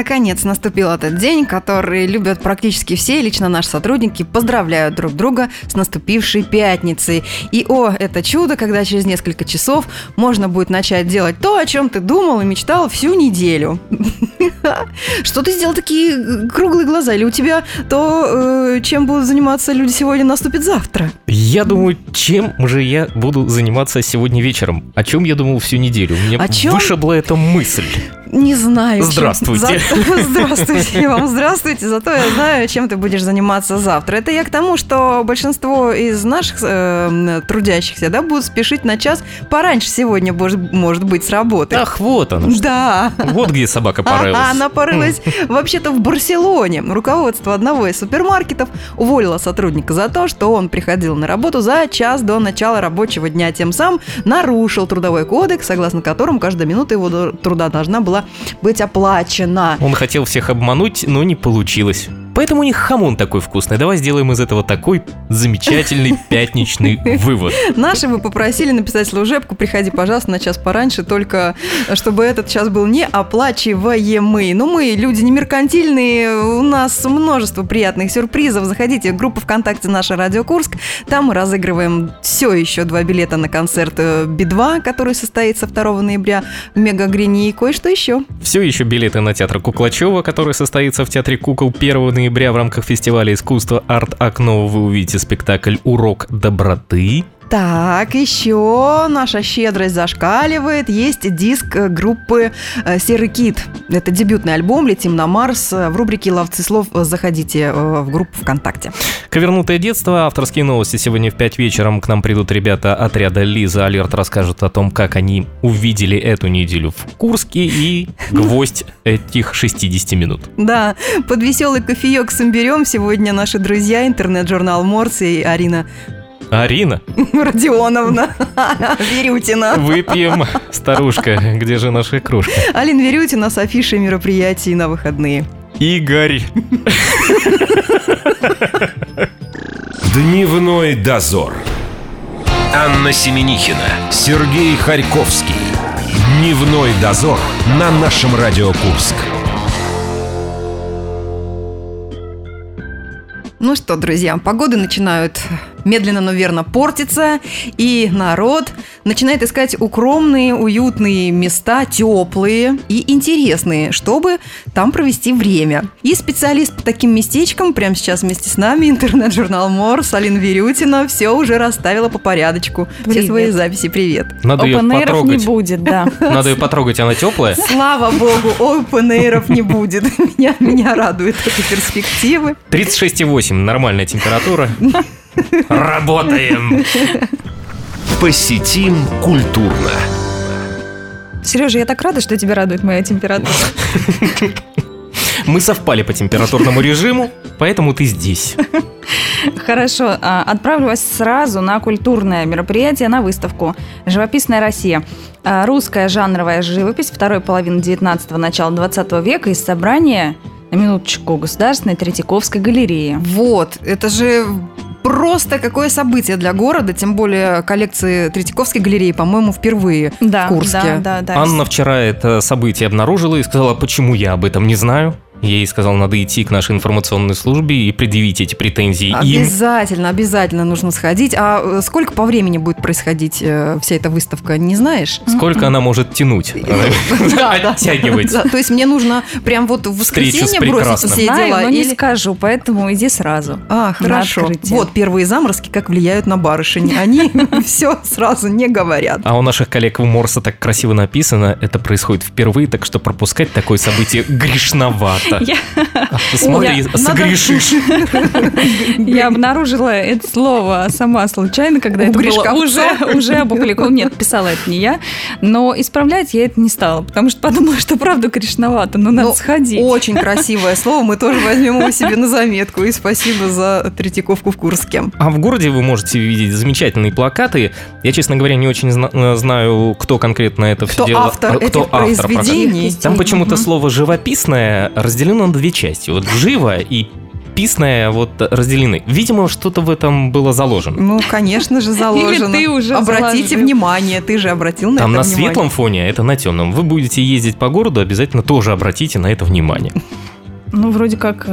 Наконец наступил этот день, который любят практически все, лично наши сотрудники поздравляют друг друга с наступившей пятницей. И о, это чудо, когда через несколько часов можно будет начать делать то, о чем ты думал и мечтал всю неделю. Что ты сделал такие круглые глаза? Или у тебя то, э, чем будут заниматься люди сегодня, наступит завтра? Я думаю, чем же я буду заниматься сегодня вечером? О чем я думал всю неделю? О чем? вышибла эта мысль. Не знаю. Здравствуйте. За- Здравствуйте вам, здравствуйте. Зато я знаю, чем ты будешь заниматься завтра. Это я к тому, что большинство из наших э, трудящихся да, будут спешить на час пораньше сегодня, может, может быть, с работы. Ах, вот оно что. Да. Вот где собака порылась. А, она порылась вообще-то в Барселоне. Руководство одного из супермаркетов уволило сотрудника за то, что он приходил на работу за час до начала рабочего дня, тем самым нарушил трудовой кодекс, согласно которому каждая минута его труда должна была быть оплачена. Он хотел всех обмануть, но не получилось. Поэтому у них хамон такой вкусный. Давай сделаем из этого такой замечательный пятничный вывод. Наши вы попросили написать служебку, приходи, пожалуйста, на час пораньше, только чтобы этот час был не оплачиваемый. Но мы люди не меркантильные, у нас множество приятных сюрпризов. Заходите в группу ВКонтакте «Наша Радио Курск». Там мы разыгрываем все еще два билета на концерт э, Би-2, который состоится 2 ноября в Мегагрине и кое-что еще. Все еще билеты на театр Куклачева, который состоится в Театре кукол 1 ноября в рамках фестиваля искусства «Арт-окно». Вы увидите спектакль «Урок доброты». Так, еще наша щедрость зашкаливает. Есть диск группы э, «Серый кит». Это дебютный альбом «Летим на Марс». В рубрике «Ловцы слов» заходите э, в группу ВКонтакте. Ковернутое детство. Авторские новости сегодня в 5 вечером. К нам придут ребята отряда Лиза Алерт расскажут о том, как они увидели эту неделю в Курске и гвоздь этих 60 минут. Да, под веселый кофеек с имбирем сегодня наши друзья, интернет-журнал Морс и Арина Арина, Родионовна Верютина. выпьем, старушка, где же наша кружка? Алина Верютина с афишей мероприятий на выходные. Игорь. Дневной дозор. Анна Семенихина, Сергей Харьковский. Дневной дозор на нашем Радио Курск. Ну что, друзья, погоды начинают медленно, но верно портиться, и народ начинает искать укромные, уютные места, теплые и интересные, чтобы там провести время. И специалист по таким местечкам прямо сейчас вместе с нами, интернет-журнал Морс, Алина Верютина, все уже расставила по порядочку. Все Привет. свои записи, привет. Надо ее Опенеров не потрогать. будет, да. Надо ее потрогать, она теплая. Слава богу, опенэйров не будет. Меня, меня радуют эти перспективы. 36,8, нормальная температура. Работаем! Посетим культурно. Сережа, я так рада, что тебя радует моя температура. Мы совпали по температурному режиму, поэтому ты здесь. Хорошо, а, отправлю вас сразу на культурное мероприятие, на выставку «Живописная Россия». А, Русская жанровая живопись второй половины 19-го, начала 20 века из собрания, на минуточку, Государственной Третьяковской галереи. Вот, это же просто какое событие для города, тем более коллекции Третьяковской галереи, по-моему, впервые Да, в Курске. да, да, да. Анна вчера это событие обнаружила и сказала, почему я об этом не знаю. Я ей сказал, надо идти к нашей информационной службе и предъявить эти претензии им. Обязательно, обязательно нужно сходить. А э, сколько по времени будет происходить э, вся эта выставка, не знаешь? Сколько она может тянуть? Да. Оттягивать. То есть мне нужно прям вот в воскресенье бросить все дела? но не скажу, поэтому иди сразу. А, хорошо. Вот первые заморозки, как влияют на барышень. Они все сразу не говорят. А у наших коллег в Морса так красиво написано, это происходит впервые, так что пропускать такое событие грешновато. Я, А ты Смотри, согрешишь. я обнаружила это слово сама случайно, когда это было уже, уже опубликовано. Нет, писала это не я. Но исправлять я это не стала, потому что подумала, что правда грешновато, но надо Ну, сходить. Очень красивое слово, мы тоже возьмем его себе на заметку. И спасибо за Третьяковку в Курске. А в городе вы можете видеть замечательные плакаты. Я, честно говоря, не очень зна- э, знаю, кто конкретно это все Кто делал. автор э, этих кто автор произведений? Там почему-то слово «живописное» разделено на две части. Вот «живо» и живописное вот разделены. Видимо, что-то в этом было заложено. Ну, конечно же, заложено. ты уже Обратите заложил. внимание, ты же обратил на Там это на внимание. светлом фоне, а это на темном. Вы будете ездить по городу, обязательно тоже обратите на это внимание. Ну, вроде как...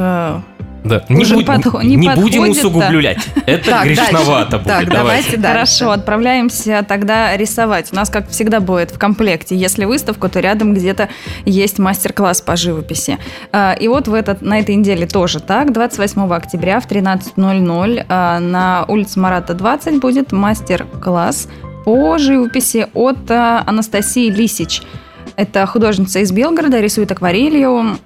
Да, не, Уже будь- подхо- не не будем усугублять. Это Так, грешновато дальше. будет. Так, давайте дальше. Хорошо, отправляемся тогда рисовать. У нас, как всегда, будет в комплекте. Если выставка, то рядом где-то есть мастер-класс по живописи. А, И вот в этот, на этой неделе тоже так. 28 октября в 13.00 а, на улице Марата 20 будет мастер-класс по живописи от а, Анастасии Лисич. Это художница из Белгорода, рисует акварелью,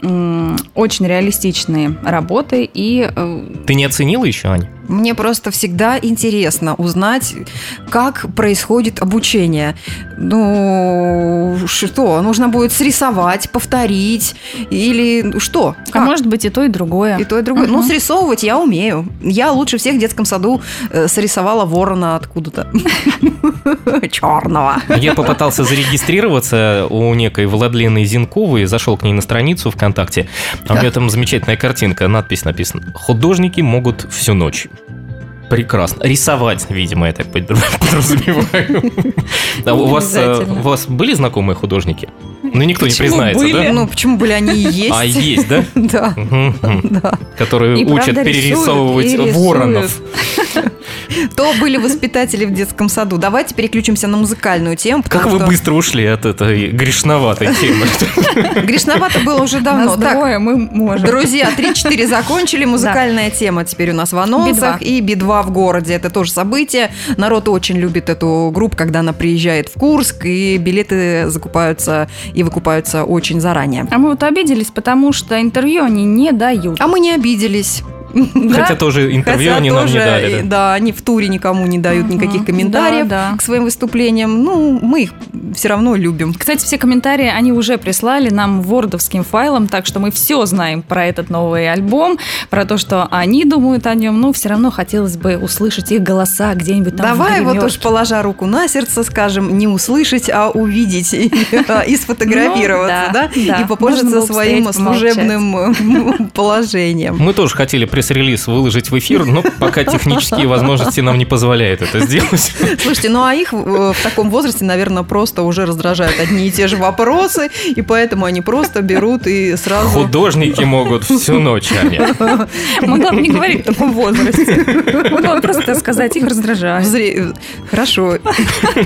очень реалистичные работы и э, Ты не оценила еще, Аня? Мне просто всегда интересно узнать, как происходит обучение. Ну, что, нужно будет срисовать, повторить или что? а Как? может быть и то, и другое. И то, и другое. Ну, Мгм. срисовывать я умею. Я лучше всех в детском саду э, срисовала ворона откуда-то. Черного. Я попытался зарегистрироваться у некой Владлены Зинковой, зашел к ней на страницу ВКонтакте, а у нее там замечательная картинка, надпись написана «Художники могут всю ночь». Прекрасно. Рисовать, видимо, я так подразумеваю. А э, у вас были знакомые художники? Ну, никто не Почему признается, были? да? Ну, почему были они и есть? А есть, да? Да. Которые И учат перерисовывать воронов. То были воспитатели в детском саду. Давайте переключимся на музыкальную тему. Как вы что быстро ушли от этой грешноватой темы. Грешновато было уже давно. Нас двое, мы можем. Друзья, 3-4 закончили. Музыкальная тема теперь у нас в анонсах. Би-2. И Би-2 в городе. Это тоже событие. Народ очень любит эту группу, когда она приезжает в Курск. И билеты закупаются и выкупаются очень заранее. А мы вот обиделись, потому что интервью они не дают. А мы не обиделись. Хотя тоже интервью Хотя они нам не дали. да. да, они в туре никому не дают никаких комментариев Да, да. к своим выступлениям. Ну, мы их все равно любим. Кстати, все комментарии они уже прислали нам вордовским файлом, так что мы все знаем про этот новый альбом, про то, что они думают о нем. Но все равно хотелось бы услышать их голоса где-нибудь там в Давай вот уж положа руку на сердце, скажем, не услышать, а увидеть и, и сфотографироваться, Ну, да, и было своим служебным положением. Мы тоже хотели пресс-релиз выложить в эфир, но пока технические возможности нам не позволяют это сделать. Слушайте, ну а их э, в таком возрасте, наверное, просто уже раздражают одни и те же вопросы, и поэтому они просто берут и сразу... Художники могут всю ночь, Аня. Могла бы не говорить в таком возрасте. Могла бы просто сказать, их раздражает. Зре- Хорошо.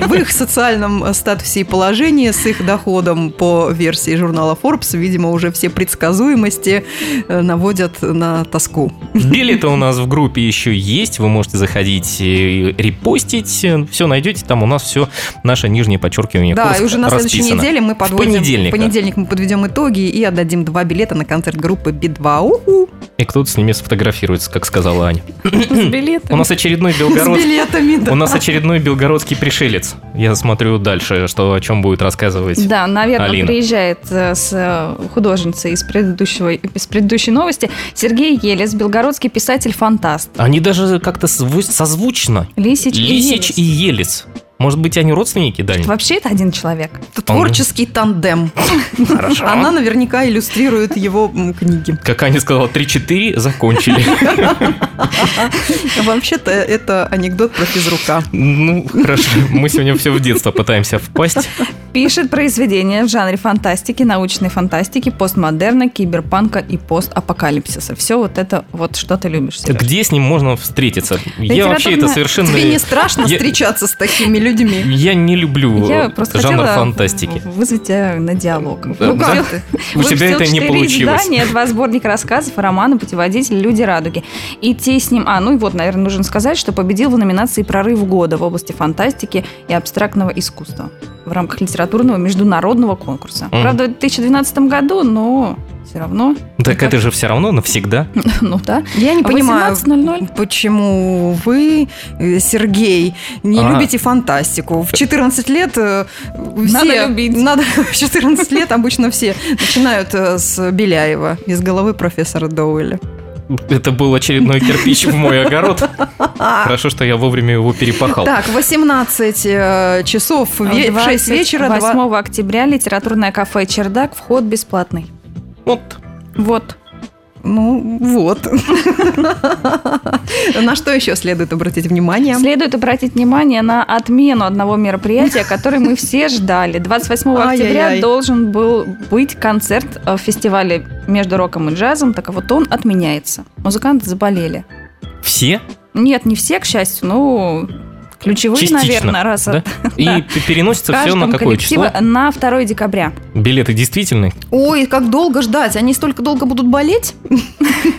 В их социальном статусе и положении с их доходом по версии журнала Forbes, видимо, уже все предсказуемости э, наводят на тоску. Билеты у нас в группе еще есть, вы можете заходить и репостить, все найдете, там у нас все наше нижнее подчеркивание Да, и уже на следующей расписано. неделе мы подводим... понедельник, В понедельник мы подведем итоги и отдадим два билета на концерт группы Би-2. У-ху. И кто-то с ними сфотографируется, как сказала Аня. С билетами. У нас очередной С белгород... билетами, да. У нас очередной белгородский пришелец. Я смотрю дальше, что о чем будет рассказывать. Да, наверное, Алина. приезжает э, с э, художницей из, предыдущего, из предыдущей новости Сергей Елес, белгородский писатель-фантаст. Они даже как-то созвучно. Лисич, и Лисич Елес. и Елец. Может быть, они родственники дальние? Вообще это один человек. Это творческий тандем. Хорошо. Она наверняка иллюстрирует его книги. Как Аня сказала, 3-4 закончили. Вообще-то это анекдот про физрука. Ну, хорошо. Мы сегодня все в детство пытаемся впасть. Пишет произведения в жанре фантастики, научной фантастики, постмодерна, киберпанка и постапокалипсиса. Все вот это вот что ты любишь. Где с ним можно встретиться? Я вообще это совершенно... Тебе не страшно встречаться с такими людьми? Я не люблю Я э, просто жанр фантастики. вызвать тебя на диалог. Ну как? У тебя это не получилось. издания, два сборника рассказов, романы, путеводитель, люди радуги. И те с ним... А, ну и вот, наверное, нужно сказать, что победил в номинации «Прорыв года» в области фантастики и абстрактного искусства в рамках литературного международного конкурса. Правда, в 2012 году, но все равно. Так это же все равно навсегда. Ну да. Я не понимаю, 18:00. почему вы, э, Сергей, не А. любите фантастику. В 14 лет э, все... Надо любить. Надо, в 14 лет обычно все начинают э, с Беляева из головы профессора Доуэля. Это был очередной кирпич в мой огород. Хорошо, что я вовремя его перепахал. Так, 18 э, часов ве- в 6 вечера. два- 8 октября литературное кафе «Чердак», вход бесплатный. Вот. Вот. Ну, вот. На что еще следует обратить внимание? Следует обратить внимание на отмену одного мероприятия, которое мы все ждали. 28 октября Ай-яй-яй. должен был быть концерт в фестивале между роком и джазом, так вот он отменяется. Музыканты заболели. Все? Нет, не все, к счастью, ну, ключевые, Частично, наверное, раз да? И Да. переносится все на какое число? на 2 декабря. Билеты действительно? Ой, как долго ждать? Они столько долго будут болеть?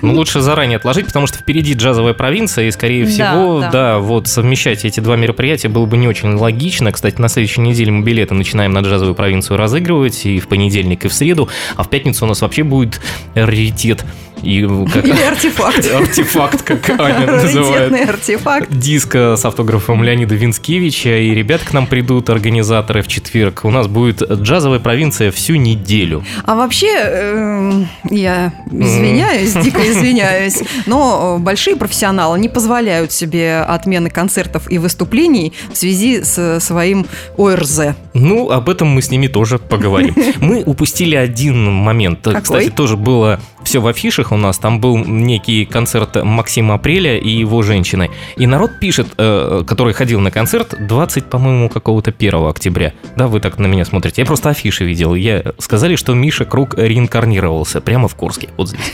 Ну, лучше заранее отложить, потому что впереди джазовая провинция, и, скорее Да, всего, да. да, вот совмещать эти два мероприятия было бы не очень логично. Кстати, на следующей неделе мы билеты начинаем на джазовую провинцию разыгрывать и в понедельник, и в среду, а в пятницу у нас вообще будет раритет. И как... Или артефакт? Артефакт, как Аня называет. Артефакт. Диска с автографом Леонида Винскевича, и ребят к нам придут, организаторы, в четверг. У нас будет джазовая провинция всю неделю. А вообще, эм, я извиняюсь, дико извиняюсь, но э, большие профессионалы не позволяют себе отмены концертов и выступлений в связи с своим ОРЗ. Ну, об этом мы с ними тоже поговорим. Мы упустили один момент. Какой? Кстати, тоже было все в афишах у нас. Там был некий концерт Максима Апреля и его женщины. И народ пишет, э, который ходил на концерт 20, по-моему, какого-то 1 октября. Да, вы так на меня смотрите. Я просто афиши видел. Я сказали, что Миша Круг реинкарнировался прямо в Курске. Вот здесь.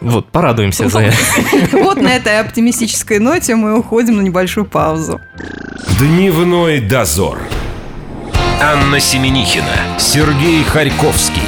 Вот, порадуемся за это. Вот на этой оптимистической ноте мы уходим на небольшую паузу. Дневной дозор. Анна Семенихина, Сергей Харьковский.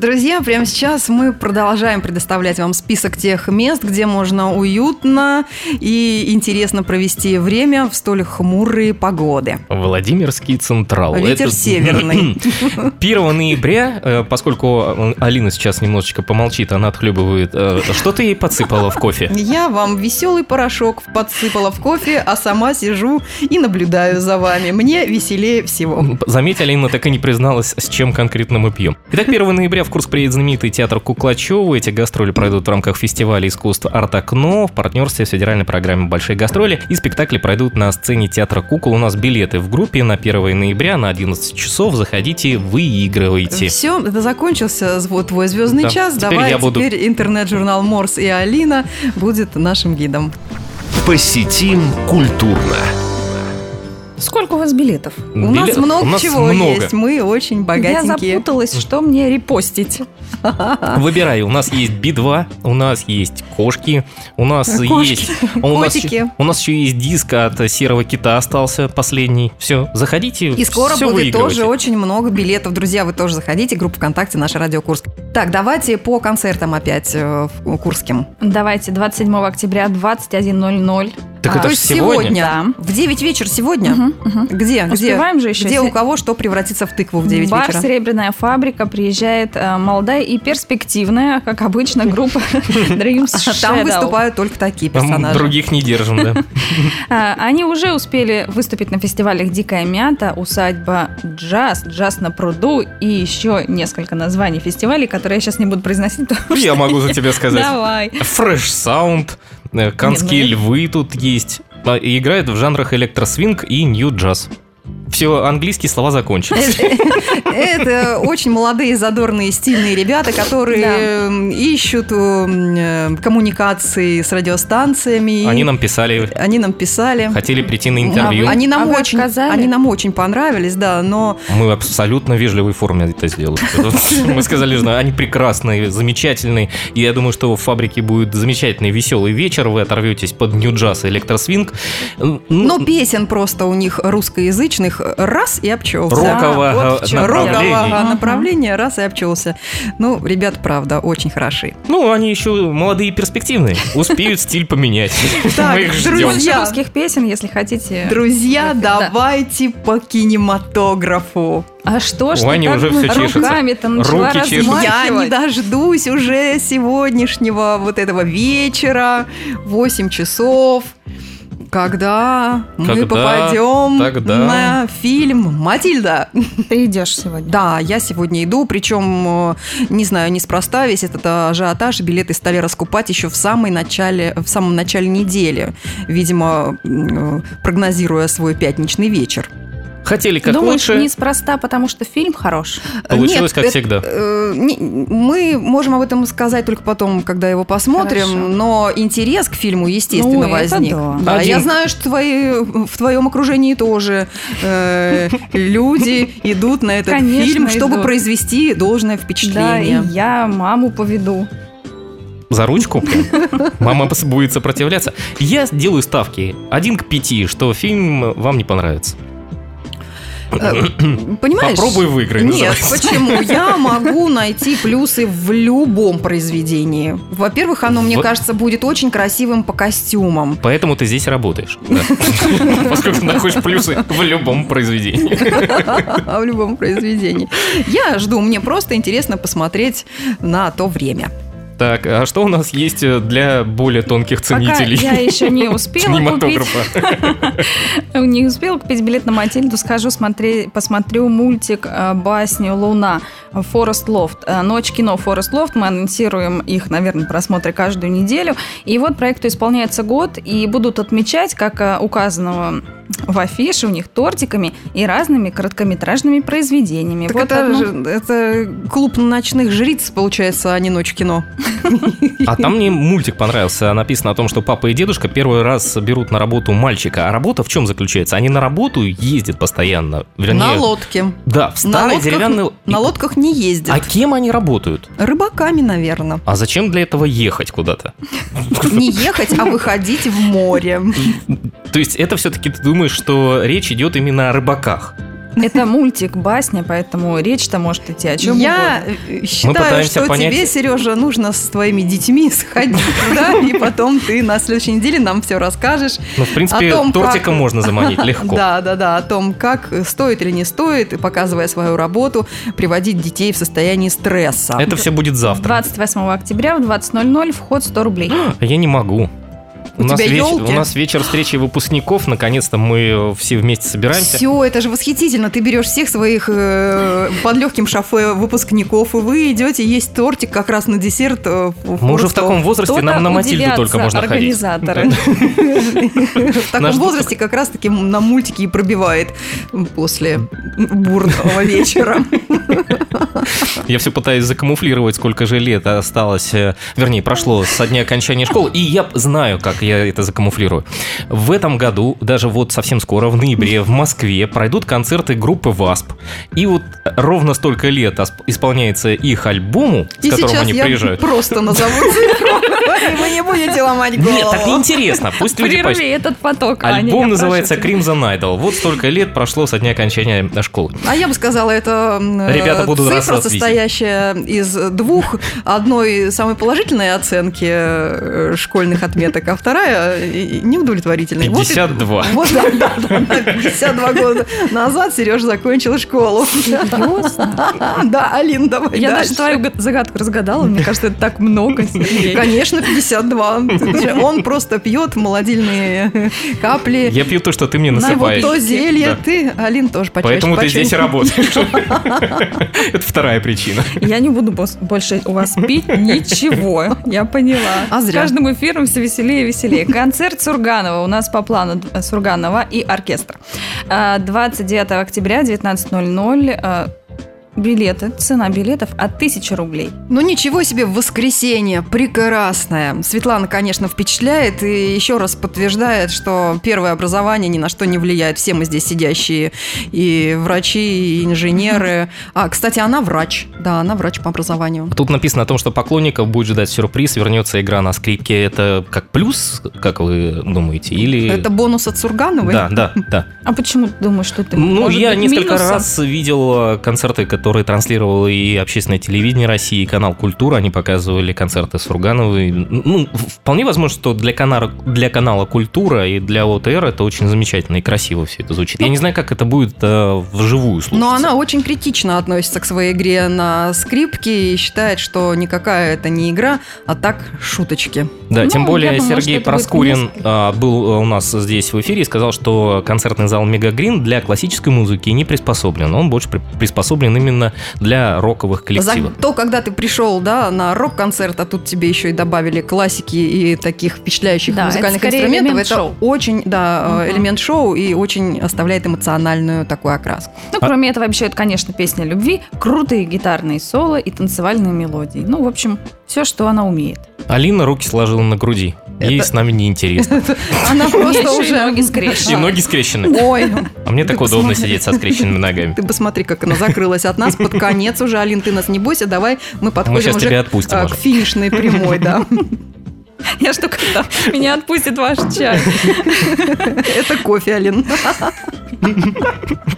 Друзья, прямо сейчас мы продолжаем предоставлять вам список тех мест, где можно уютно и интересно провести время в столь хмурые погоды. Владимирский Централ. Ветер Это- северный. 1 ноября, э, поскольку э, Алина сейчас немножечко помолчит, она отхлебывает. э, Что ты ей подсыпала в кофе? Я вам веселый порошок подсыпала в кофе, а сама сижу и наблюдаю за вами. Мне веселее всего. Заметь, Алина так и не призналась, с чем конкретно мы пьем. Итак, 1 ноября в Курск приедет знаменитый театр Куклачева. Эти гастроли пройдут в рамках фестиваля искусств «Арт-окно» в партнерстве с федеральной программой «Большие гастроли». И спектакли пройдут на сцене театра кукол. У нас билеты в группе на 1 ноября на 11 часов. Заходите, выигрывайте. Все, это закончился вот твой звездный Да, час. теперь Давай я буду- теперь интернет-журнал Морс и Алина будет нашим гидом. Посетим культурно. Сколько у вас билетов? У нас Билет- много у нас чего много. есть. Мы очень Я богатенькие. запуталась, что мне репостить. Выбирай, у нас есть Би-2, у нас есть кошки, у нас Кошки, есть... у нас, котики. еще- у нас еще есть диск от Серого Кита остался последний. Все, заходите, И скоро будет выигрывайте. тоже очень много билетов. Друзья, вы тоже заходите. Группа ВКонтакте «Наша Радио Курск». Так, давайте по концертам опять э, в- курским. Давайте, 27 октября, 21.00. Так А, это То есть сегодня. Да. В 9 вечера сегодня? Мгм, мгм. Где? Где? Успеваем же еще. Где у кого что превратится в тыкву в 9 Бар вечера? «Серебряная фабрика» приезжает э, молодая и перспективная, как обычно, группа Dreams Там Shadow. выступают только такие Там персонажи. других не держим, да. А, Они уже успели выступить на фестивалях «Дикая мята», «Усадьба джаз», «Джаз на пруду» и еще несколько названий фестивалей, которые я сейчас не буду произносить. Я могу за тебя сказать. Давай. Фреш Саунд, э, Канские ну- львы тут есть. А, Играет в жанрах электросвинг и нью-джаз. Все, английские слова закончились. Это очень молодые, задорные, стильные ребята, которые Да. э, ищут э, коммуникации с радиостанциями. Они нам писали, Они нам писали. хотели прийти на интервью. Они нам А вы очень, они нам очень понравились, да, но Мы в абсолютно вежливой форме это сделали. Мы сказали, что они прекрасные, замечательные. И я думаю, что в фабрике будет замечательный, веселый вечер. Вы оторветесь под нью-джаз и электросвинг. Но песен просто у них русскоязычных раз и обчелся. Рокового Да, вот направления. Направления раз и обчелся. Ну, ребят, правда, очень хороши. Ну, они еще молодые и перспективные. Успеют стиль поменять. Так, Мы их ждем. русских песен, если хотите. Друзья, Да. давайте по кинематографу. А что ж У ты так уже всё чешется. руками-то начала Руки. Я не дождусь уже сегодняшнего вот этого вечера, 8 часов, когда, мы Когда? попадем Тогда? на фильм «Матильда». Ты идешь сегодня. Да, я сегодня иду, причем, э, не знаю, неспроста весь этот ажиотаж, билеты стали раскупать еще в, самой начале, в самом начале недели, видимо, э, прогнозируя свой пятничный вечер. Хотели как Думаешь, лучше. неспроста, потому что фильм хорош? Получилось, как это, всегда. э, не- мы можем об этом сказать только потом, когда его посмотрим, Хорошо. но интерес к фильму, естественно, Ну, это возник. да. я Один- знаю, что твои, в твоем окружении тоже э, люди идут на этот Конечно, фильм, чтобы идут. произвести должное Да, и впечатление. я маму поведу. За ручку? Мама будет сопротивляться. Я делаю ставки. Один к пяти, что фильм вам не понравится. Понимаешь? Попробуй выиграй, Нет, называется. почему? Я могу найти плюсы в любом произведении. Во-первых, оно, мне В- кажется, будет очень красивым по костюмам. Поэтому ты здесь работаешь. Поскольку находишь плюсы в любом произведении. в любом произведении. Я жду, мне просто интересно посмотреть на то время. Так, а что у нас есть э, для более тонких Пока ценителей? я еще не успела купить, не успела купить билет на Матильду, схожу посмотрю мультик э, «Басню Луна» Форест Лофт. Э, Ночь кино Форест Лофт. Мы анонсируем их, наверное, просмотры каждую неделю. И вот проекту исполняется год, и будут отмечать, как э, указано в афише, у них тортиками и разными короткометражными произведениями. Так Вот это, одно- же- это клуб ночных жриц, получается, а не ночь кино. А там мне мультик понравился. Написано о том, что папа и дедушка первый раз берут на работу мальчика. А работа в чем заключается? Они на работу ездят постоянно. Вернее, на лодке. Да, в На старой лодках, деревянной... на лодках не ездят. А кем они работают? Рыбаками, наверное. А зачем для этого ехать куда-то? Не ехать, а выходить в море. То есть это все-таки ты думаешь, что речь идет именно о рыбаках? Это мультик, басня, поэтому речь-то может идти о чем Я угодно. э, считаю, что понять- тебе, Сережа, нужно с твоими детьми сходить туда, и потом ты на следующей неделе нам все расскажешь. Ну, в принципе, О том, тортиком как- можно заманить легко. Да, да, да, о том, как стоит или не стоит, и показывая свою работу, приводить детей в состояние стресса. Это все будет завтра. 28 октября в 20.00 вход 100 рублей. А Я не могу. У нас, тебя веч- у нас вечер встречи выпускников. Наконец-то мы все вместе собираемся. Все, это же восхитительно. Ты берешь всех своих э, под легким шофе выпускников, и вы идете есть тортик как раз на десерт. э, в Мы уже в таком возрасте, Кто-то нам на Матильду только можно ходить. организаторы. В таком Наш- возрасте как раз-таки на мультики и пробивает после бурного вечера. Я все пытаюсь закамуфлировать, сколько же лет осталось, э, вернее, прошло со дня окончания школы, и я знаю, как я это закамуфлирую. В этом году, даже вот совсем скоро, в ноябре, в Москве пройдут концерты группы ВАСП. И вот ровно столько лет исполняется их альбому, с И которым они я приезжают. просто назову цифру, и вы не будете ломать голову. Нет, так неинтересно, пусть люди Прерви этот поток, Альбом называется. Crimson Idol. Вот столько лет прошло со дня окончания школы. А я бы сказала, это м, э, Ребята будут цифра, состоящая из двух. Одной самой положительной оценки э, школьных отметок, а вторая э, неудовлетворительной. Вот и- 52. Вот, да, да, да, да, 52 года назад Сережа закончил школу. Да, Алин, давай Я дальше. даже твою га- загадку разгадала, мне кажется, это так много. Сергей. Конечно, 52. Он просто пьет молодильные капли. Я пью то, что ты мне На вот насыпаешь. то зелье. Да. Ты, Алин, тоже почаще Поэтому ты здесь и работаешь. Это вторая причина. Я не буду больше у вас пить ничего. Я поняла. А С зря. каждым эфиром все веселее и веселее. Концерт Сурганова у нас по плану Сурганова и оркестр. А, 29 октября, 19.00. Билеты, цена билетов от 1000 рублей. Ну ничего себе, воскресенье, прекрасное. Светлана, конечно, впечатляет и еще раз подтверждает, что первое образование ни на что не влияет. Все мы здесь сидящие и врачи, и инженеры. А, кстати, она врач. Да, она врач по образованию. Тут написано о том, что поклонников будет ждать сюрприз, вернется игра на скрипке. Это как плюс, как вы думаете? Или... Это бонус от Сургановой? Да, да, да. А почему ты думаешь, что это Ну, может я быть несколько минусом? раз видел концерты, которые транслировало и общественное телевидение России, и канал «Культура». Они показывали концерты Сургановой. Ну, вполне возможно, что для канала, для канала «Культура» и для ОТР это очень замечательно и красиво все это звучит. Я не знаю, как это будет э, вживую слушаться. Но она очень критично относится к своей игре на скрипке и считает, что никакая это не игра, а так шуточки. Да, Ну, тем более думаю, Сергей Проскурин а, был у нас здесь в эфире и сказал, что концертный зал Мегагрин для классической музыки не приспособлен. Он больше при- приспособлен именно именно для роковых коллективов. То, когда ты пришел, да, на рок-концерт, а тут тебе еще и добавили классики и таких впечатляющих Да, это музыкальных скорее инструментов, это шоу. очень, да, Мгм. элемент шоу и очень оставляет эмоциональную такую окраску. Ну, А- кроме этого, вообще, это, конечно, песня любви, крутые гитарные соло и танцевальные мелодии. Ну, в общем, все, что она умеет. Алина руки сложила на груди. Ей Это- с нами неинтересно. Она просто уже... ноги скрещены. И ноги скрещены. Ой, А мне так удобно сидеть со скрещенными ногами. ты посмотри, как она закрылась от нас под конец уже. Алин, ты нас не бойся, давай мы подходим сейчас уже тебя отпустим а, уже. к финишной прямой, да. Я что, когда меня отпустит ваш чай? Это кофе, Алин.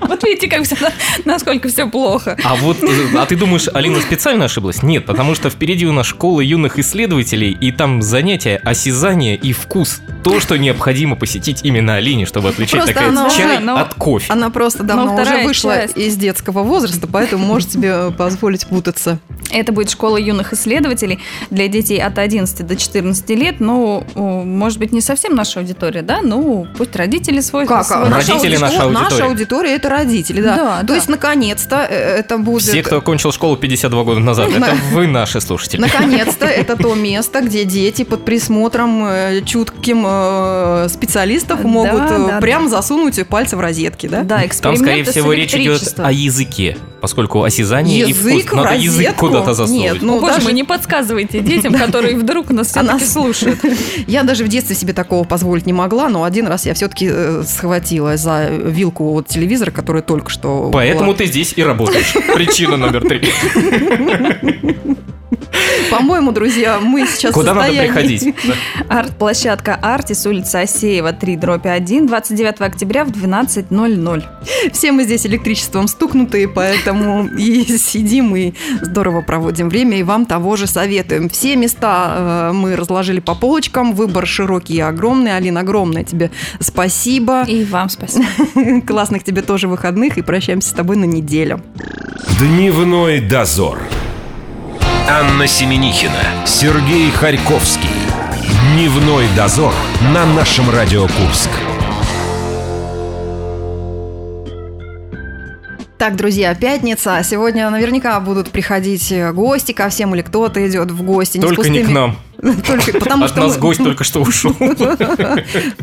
Вот видите, как все, насколько все плохо. А вот, э, а ты думаешь, Алина специально ошиблась? Нет, потому что впереди у нас школа юных исследователей, и там занятия осязание и вкус. То, что необходимо посетить именно Алине, чтобы отличить Просто такая она чай уже, ну, от кофе. Она просто давно Ну, уже вышла часть. из детского возраста, поэтому может себе позволить путаться. Это будет школа юных исследователей для детей от 11 до 14 лет. Ну, может быть, не совсем наша аудитория, да? Ну, пусть родители свой... Как? свой- Родители аудитория- наша аудитория. Наша аудитория – это родители, да. Да, То да. есть, наконец-то, э, это будет... Все, кто окончил школу 52 года назад, На- это вы наши слушатели. Наконец-то это то место, где дети под присмотром э, чутким э, специалистов Да, могут э, да, прям да. засунуть пальцы в розетки, да? Да, Там, скорее всего, с речь идет о языке, поскольку осязание и вкус. Язык Надо язык куда-то засунуть. Нет, ну, О, боже даже- мой, не подсказывайте детям, которые вдруг нас все-таки слушают. Я даже в детстве себе такого позволить не могла, но один раз я все-таки схватила за вилку от телевизора, который только что... Поэтому ты здесь и работаешь. Причина номер три. По-моему, друзья, мы сейчас Куда надо состоянии- приходить? Арт-площадка «Артис», улица Осеева, 3, дробь 1, 29 октября в 12.00. Все мы здесь электричеством стукнутые, поэтому и сидим, и здорово проводим время, и вам того же советуем. Все места э, мы разложили по полочкам, выбор широкий и огромный. Алина, огромное тебе спасибо. И вам спасибо. Классных тебе тоже выходных, и прощаемся с тобой на неделю. Дневной дозор. Анна Семенихина, Сергей Харьковский. Дневной дозор на нашем Радио Курск. Так, друзья, пятница. Сегодня наверняка будут приходить гости ко всем, или кто-то идет в гости. не с Только не к нам. Только потому От что нас мы- гость только что ушел.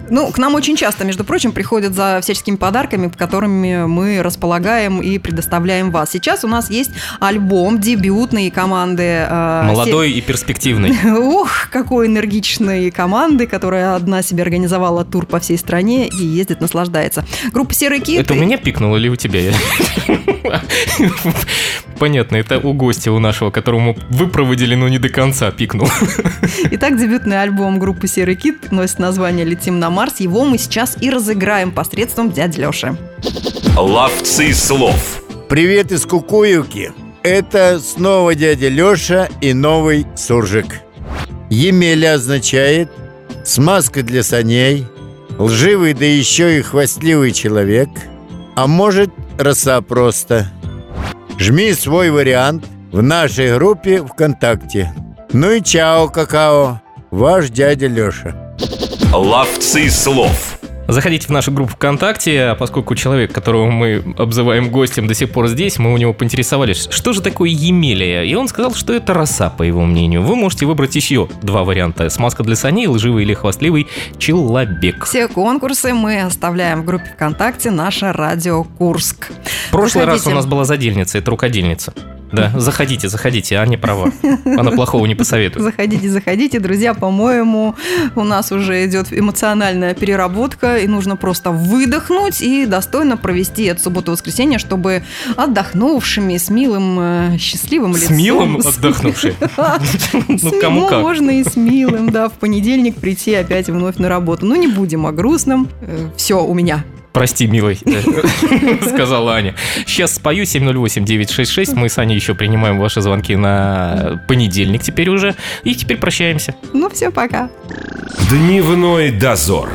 Ну, к нам очень часто, между прочим, приходят за всяческими подарками, которыми мы располагаем и предоставляем вас. Сейчас у нас есть альбом дебютной команды. э, Молодой и перспективный. Ух, какой энергичной команды, которая одна себе организовала тур по всей стране и ездит, наслаждается. Группа «Серый кит». Это у меня пикнуло или у тебя? Понятно, это у гостя у нашего, которому вы проводили, но не до конца пикнул. Итак, дебютный альбом группы «Серый кит» носит название «Летим на Марс». Его мы сейчас и разыграем посредством дяди Леши. Ловцы слов. Привет из Кукуевки. Это снова дядя Леша и новый суржик. Емеля означает смазка для саней, лживый да еще и хвастливый человек, а может роса просто. Жми свой вариант в нашей группе ВКонтакте. Ну и чао, какао, ваш дядя Леша. Ловцы слов. Заходите в нашу группу ВКонтакте, а поскольку человек, которого мы обзываем гостем, до сих пор здесь, мы у него поинтересовались, что же такое Емелия, и он сказал, что это роса, по его мнению. Вы можете выбрать еще два варианта. Смазка для саней, лживый или хвастливый человек. Все конкурсы мы оставляем в группе ВКонтакте «Наша Радио Курск». В прошлый раз Заходите. у нас была задельница, это рукодельница. Да, заходите, заходите, Аня права. Она плохого не посоветует. Заходите, заходите, друзья, по-моему, у нас уже идет эмоциональная переработка, и нужно просто выдохнуть и достойно провести эту субботу-воскресенье, чтобы отдохнувшими, с милым, э, счастливым лицом... милым с- отдохнувший. С Ну, кому милым как. можно и с милым, да, в понедельник прийти опять вновь на работу. Ну, не будем о грустном. Все, у меня. Прости, милый, э, сказала Аня. Сейчас спою 708-966. Мы с Аней еще принимаем ваши звонки на понедельник теперь уже. И теперь прощаемся. Ну, все, пока. Дневной дозор.